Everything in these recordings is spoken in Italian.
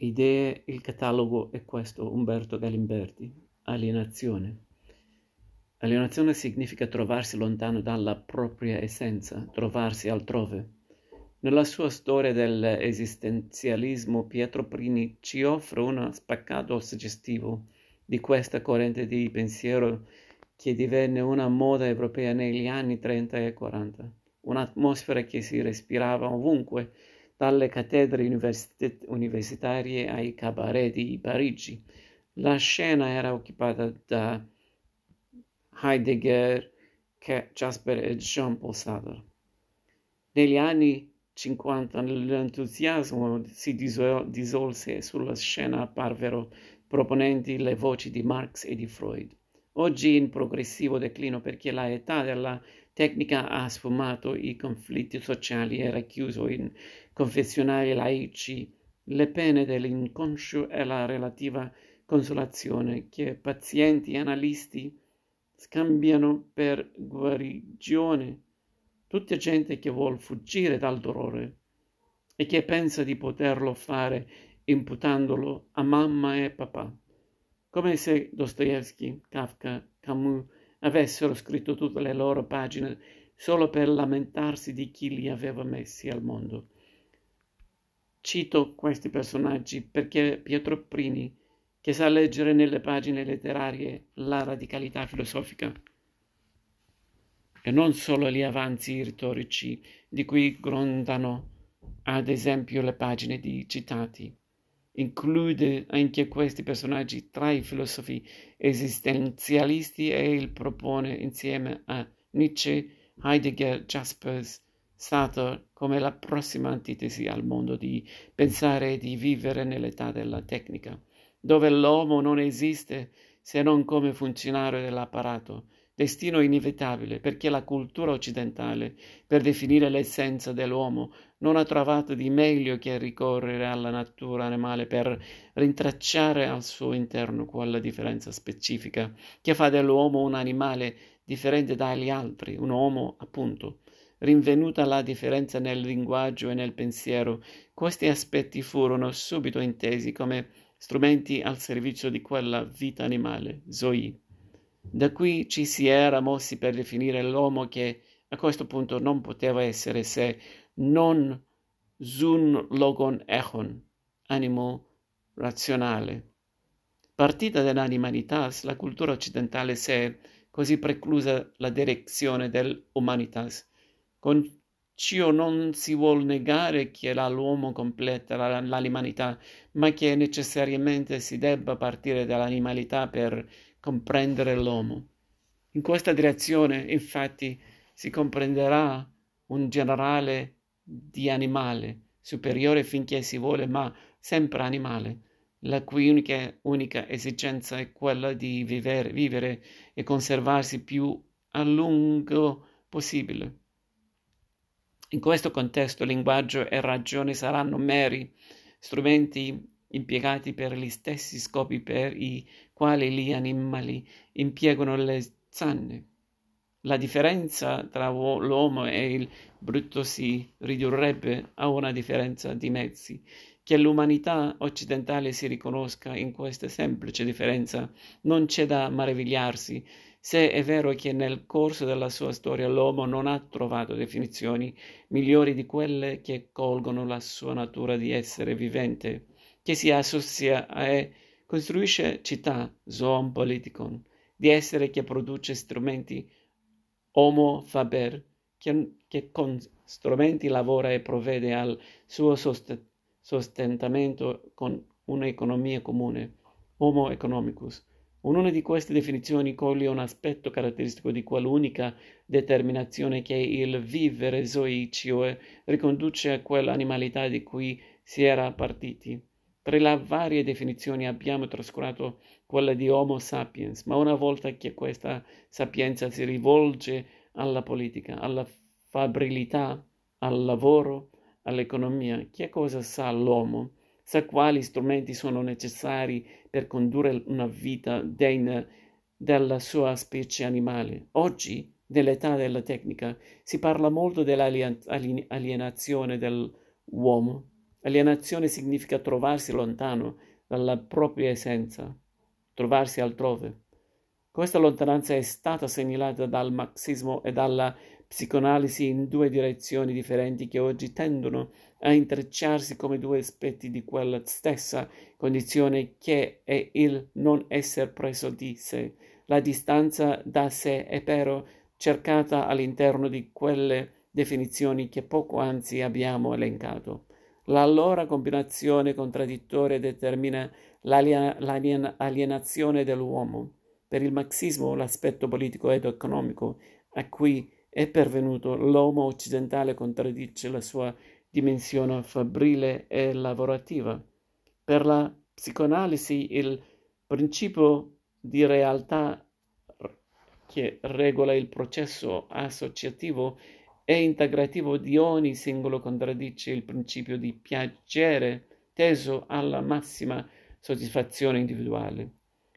Idee, il catalogo è questo, Umberto Galimberti. Alienazione. Alienazione significa trovarsi lontano dalla propria essenza, trovarsi altrove. Nella sua storia dell'esistenzialismo, Pietro Prini ci offre uno spaccato suggestivo di questa corrente di pensiero che divenne una moda europea negli anni 30 e 40, un'atmosfera che si respirava ovunque, dalle cattedre universit- universitarie ai cabaret di Parigi. La scena era occupata da Heidegger, Jasper e Jean-Paul Sartre. Negli anni 50 l'entusiasmo si dissolse sulla scena apparvero proponenti le voci di Marx e di Freud. Oggi in progressivo declino perché la età della tecnica ha sfumato i conflitti sociali e racchiuso in confessionali laici le pene dell'inconscio e la relativa consolazione che pazienti e analisti scambiano per guarigione. Tutta gente che vuol fuggire dal dolore e che pensa di poterlo fare imputandolo a mamma e papà, come se Dostoevsky, Kafka, Camus avessero scritto tutte le loro pagine solo per lamentarsi di chi li aveva messi al mondo. Cito questi personaggi perché Pietro Prini, che sa leggere nelle pagine letterarie la radicalità filosofica, e non solo gli avanzi retorici di cui grondano ad esempio le pagine di citati. Include anche questi personaggi tra i filosofi esistenzialisti e il propone insieme a Nietzsche, Heidegger, Jaspers, stato come la prossima antitesi al mondo di pensare e di vivere nell'età della tecnica, dove l'uomo non esiste se non come funzionario dell'apparato, destino inevitabile, perché la cultura occidentale, per definire l'essenza dell'uomo, non ha trovato di meglio che ricorrere alla natura animale per rintracciare al suo interno quella differenza specifica che fa dell'uomo un animale differente dagli altri, un uomo appunto rinvenuta la differenza nel linguaggio e nel pensiero, questi aspetti furono subito intesi come strumenti al servizio di quella vita animale, Zoe. Da qui ci si era mossi per definire l'uomo che a questo punto non poteva essere se non zun logon echon, animo razionale. Partita dall'animalitas, la cultura occidentale si è così preclusa la direzione dell'umanitas, con ciò non si vuol negare che l'uomo completa l'animalità, ma che necessariamente si debba partire dall'animalità per comprendere l'uomo. In questa direzione, infatti, si comprenderà un generale di animale, superiore finché si vuole, ma sempre animale, la cui unica, unica esigenza è quella di vivere, vivere e conservarsi più a lungo possibile. In questo contesto linguaggio e ragione saranno meri strumenti impiegati per gli stessi scopi per i quali gli animali impiegano le zanne. La differenza tra l'uomo e il brutto si ridurrebbe a una differenza di mezzi. Che l'umanità occidentale si riconosca in questa semplice differenza non c'è da maravigliarsi se è vero che nel corso della sua storia l'uomo non ha trovato definizioni migliori di quelle che colgono la sua natura di essere vivente, che si associa e costruisce città, zoon politikon, di essere che produce strumenti, homo faber, che, che con strumenti lavora e provvede al suo sostentamento con un'economia comune, homo economicus, Ognuna di queste definizioni coglie un aspetto caratteristico di quell'unica determinazione che il vivere zoicio riconduce a quell'animalità di cui si era partiti. Tra le varie definizioni abbiamo trascurato quella di Homo sapiens, ma una volta che questa sapienza si rivolge alla politica, alla fabrilità, al lavoro, all'economia, che cosa sa l'uomo? sa quali strumenti sono necessari per condurre una vita degna della sua specie animale. Oggi, nell'età della tecnica, si parla molto dell'alienazione dell'uomo. Alienazione significa trovarsi lontano dalla propria essenza, trovarsi altrove. Questa lontananza è stata segnalata dal marxismo e dalla psicoanalisi in due direzioni differenti che oggi tendono a intrecciarsi come due aspetti di quella stessa condizione che è il non essere preso di sé. La distanza da sé è però cercata all'interno di quelle definizioni che poco anzi abbiamo elencato. La loro combinazione contraddittoria determina l'alienazione dell'uomo. Per il marxismo l'aspetto politico ed economico a cui è pervenuto l'uomo occidentale contraddice la sua dimensione fabbrile e lavorativa. Per la psicoanalisi il principio di realtà che regola il processo associativo e integrativo di ogni singolo contraddice il principio di piacere teso alla massima soddisfazione individuale.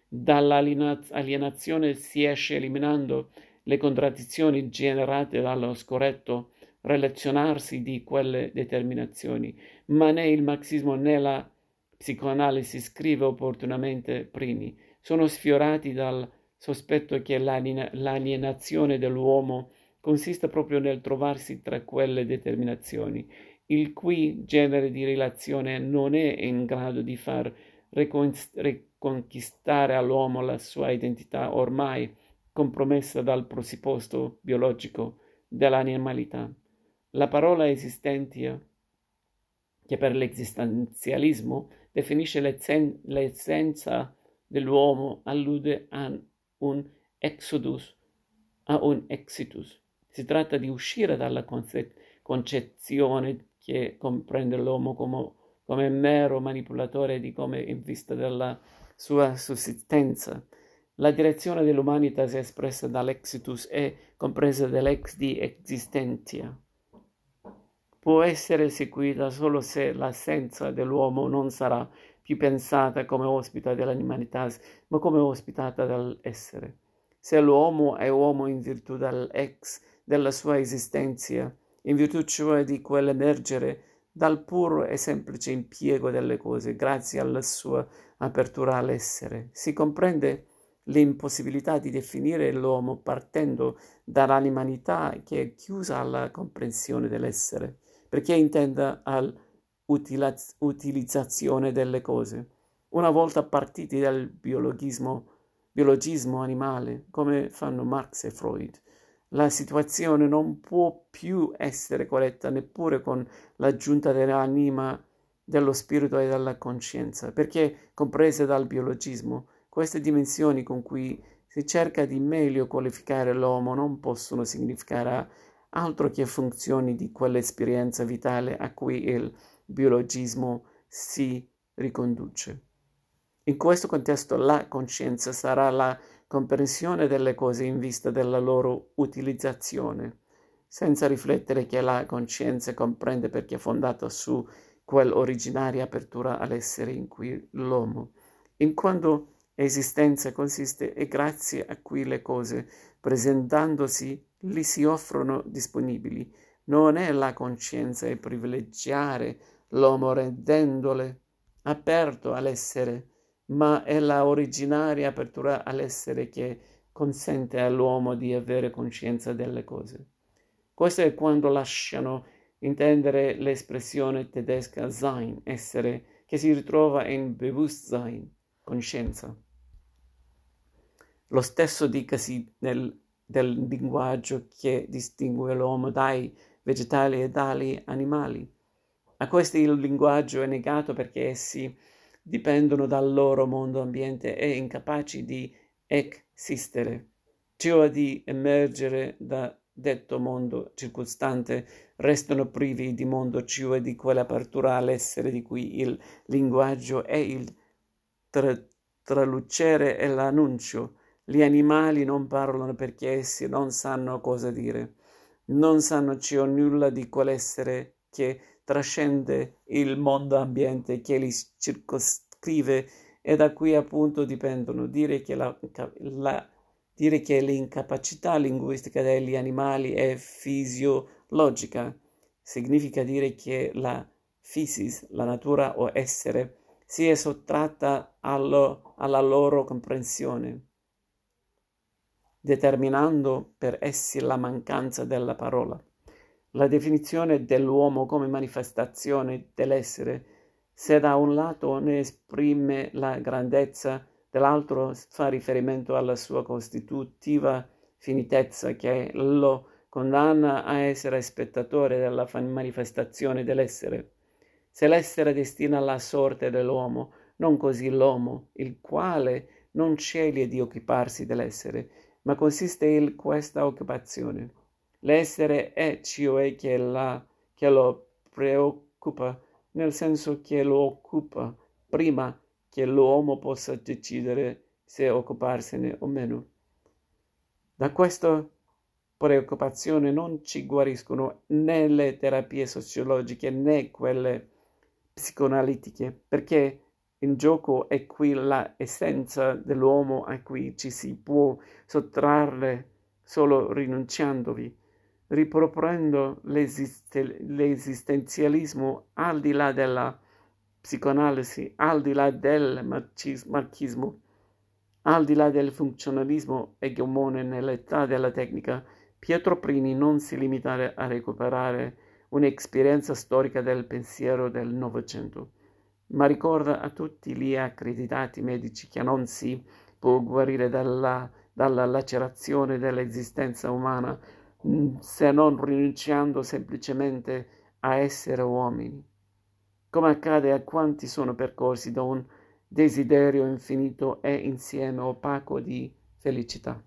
Dall'alienazione si esce eliminando le contraddizioni generate dallo scorretto relazionarsi di quelle determinazioni, ma né il marxismo né la psicoanalisi scrive opportunamente primi, sono sfiorati dal sospetto che l'alienazione dell'uomo consiste proprio nel trovarsi tra quelle determinazioni, il cui genere di relazione non è in grado di far riconquistare all'uomo la sua identità ormai compromessa dal presupposto biologico dell'animalità. La parola esistentia, che per l'esistenzialismo definisce l'essenza dell'uomo, allude a un exodus, a un exitus. Si tratta di uscire dalla concezione che comprende l'uomo come, come mero manipolatore di come in vista della sua sussistenza. La direzione dell'umanitas espressa dall'exitus è compresa dall'ex di existentia può essere seguita solo se l'essenza dell'uomo non sarà più pensata come ospita dell'animalità, ma come ospitata dall'essere. Se l'uomo è uomo in virtù dell'ex della sua esistenza, in virtù cioè di quell'emergere dal puro e semplice impiego delle cose, grazie alla sua apertura all'essere, si comprende l'impossibilità di definire l'uomo partendo dall'animalità che è chiusa alla comprensione dell'essere perché intenda all'utilizzazione delle cose. Una volta partiti dal biologismo, biologismo animale, come fanno Marx e Freud, la situazione non può più essere corretta neppure con l'aggiunta dell'anima, dello spirito e della coscienza, perché comprese dal biologismo, queste dimensioni con cui si cerca di meglio qualificare l'uomo non possono significare altro che funzioni di quell'esperienza vitale a cui il biologismo si riconduce. In questo contesto la coscienza sarà la comprensione delle cose in vista della loro utilizzazione, senza riflettere che la coscienza comprende perché è fondata su quell'originaria apertura all'essere in cui l'uomo, in quanto esistenza consiste e grazie a cui le cose, presentandosi li si offrono disponibili. Non è la coscienza a privilegiare l'uomo rendendole aperto all'essere, ma è la originaria apertura all'essere che consente all'uomo di avere coscienza delle cose. Questo è quando lasciano intendere l'espressione tedesca sein, essere, che si ritrova in Bewusstsein, coscienza. Lo stesso dicasi nel del linguaggio che distingue l'uomo dai vegetali e dagli animali. A questi il linguaggio è negato perché essi dipendono dal loro mondo ambiente e incapaci di esistere, cioè di emergere da detto mondo circostante, restano privi di mondo, cioè di quell'apertura all'essere di cui il linguaggio è il tra- tralucere e l'annuncio, gli animali non parlano perché essi non sanno cosa dire, non sanno ciò nulla di quell'essere che trascende il mondo ambiente che li circoscrive e da cui appunto dipendono. Dire che, la, la, dire che l'incapacità linguistica degli animali è fisiologica significa dire che la physis, la natura o essere, si è sottratta allo, alla loro comprensione, determinando per essi la mancanza della parola. La definizione dell'uomo come manifestazione dell'essere, se da un lato ne esprime la grandezza, dall'altro fa riferimento alla sua costitutiva finitezza che lo condanna a essere spettatore della manifestazione dell'essere. Se l'essere destina la sorte dell'uomo, non così l'uomo, il quale non sceglie di occuparsi dell'essere, ma consiste in questa occupazione. L'essere è cioè che, la, che lo preoccupa, nel senso che lo occupa prima che l'uomo possa decidere se occuparsene o meno. Da questa preoccupazione non ci guariscono né le terapie sociologiche né quelle psicoanalitiche, perché in gioco è qui la essenza dell'uomo a cui ci si può sottrarre solo rinunciandovi riproponendo l'esist- l'esistenzialismo al di là della psicoanalisi, al di là del marxismo, al di là del funzionalismo egemone nell'età della tecnica, Pietro Prini non si limita a recuperare un'esperienza storica del pensiero del Novecento, ma ricorda a tutti gli accreditati medici che non si può guarire dalla, dalla lacerazione dell'esistenza umana se non rinunciando semplicemente a essere uomini, come accade a quanti sono percorsi da un desiderio infinito e insieme opaco di felicità.